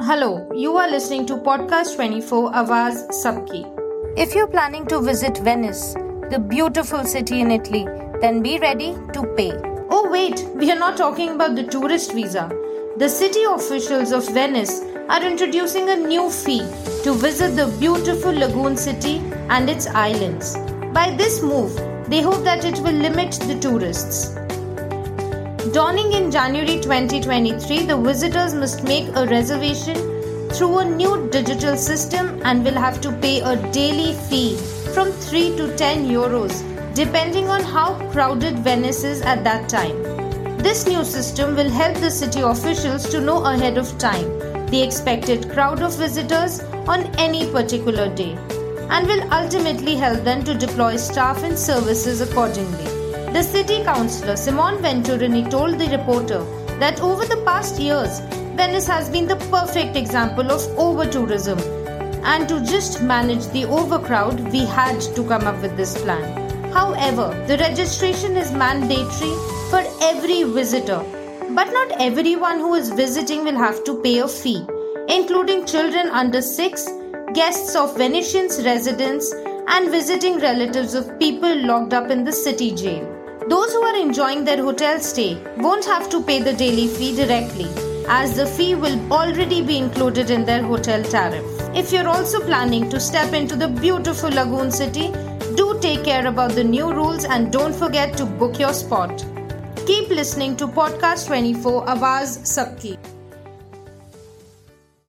Hello, you are listening to Podcast 24 Awaaz Sabki. If you're planning to visit Venice, the beautiful city in Italy, then be ready to pay. Oh, wait, we are not talking about the tourist visa. The city officials of Venice are introducing a new fee to visit the beautiful lagoon city and its islands. By this move, they hope that it will limit the tourists. Dawning in January 2023, the visitors must make a reservation through a new digital system and will have to pay a daily fee from 3 to 10 euros depending on how crowded Venice is at that time. This new system will help the city officials to know ahead of time the expected crowd of visitors on any particular day and will ultimately help them to deploy staff and services accordingly. The city councillor Simon Venturini told the reporter that over the past years, Venice has been the perfect example of over tourism. And to just manage the overcrowd, we had to come up with this plan. However, the registration is mandatory for every visitor. But not everyone who is visiting will have to pay a fee, including children under 6, guests of Venetians' residents, and visiting relatives of people locked up in the city jail. Those who are enjoying their hotel stay won't have to pay the daily fee directly, as the fee will already be included in their hotel tariff. If you're also planning to step into the beautiful lagoon city, do take care about the new rules and don't forget to book your spot. Keep listening to Podcast 24 Awaaz Sabki.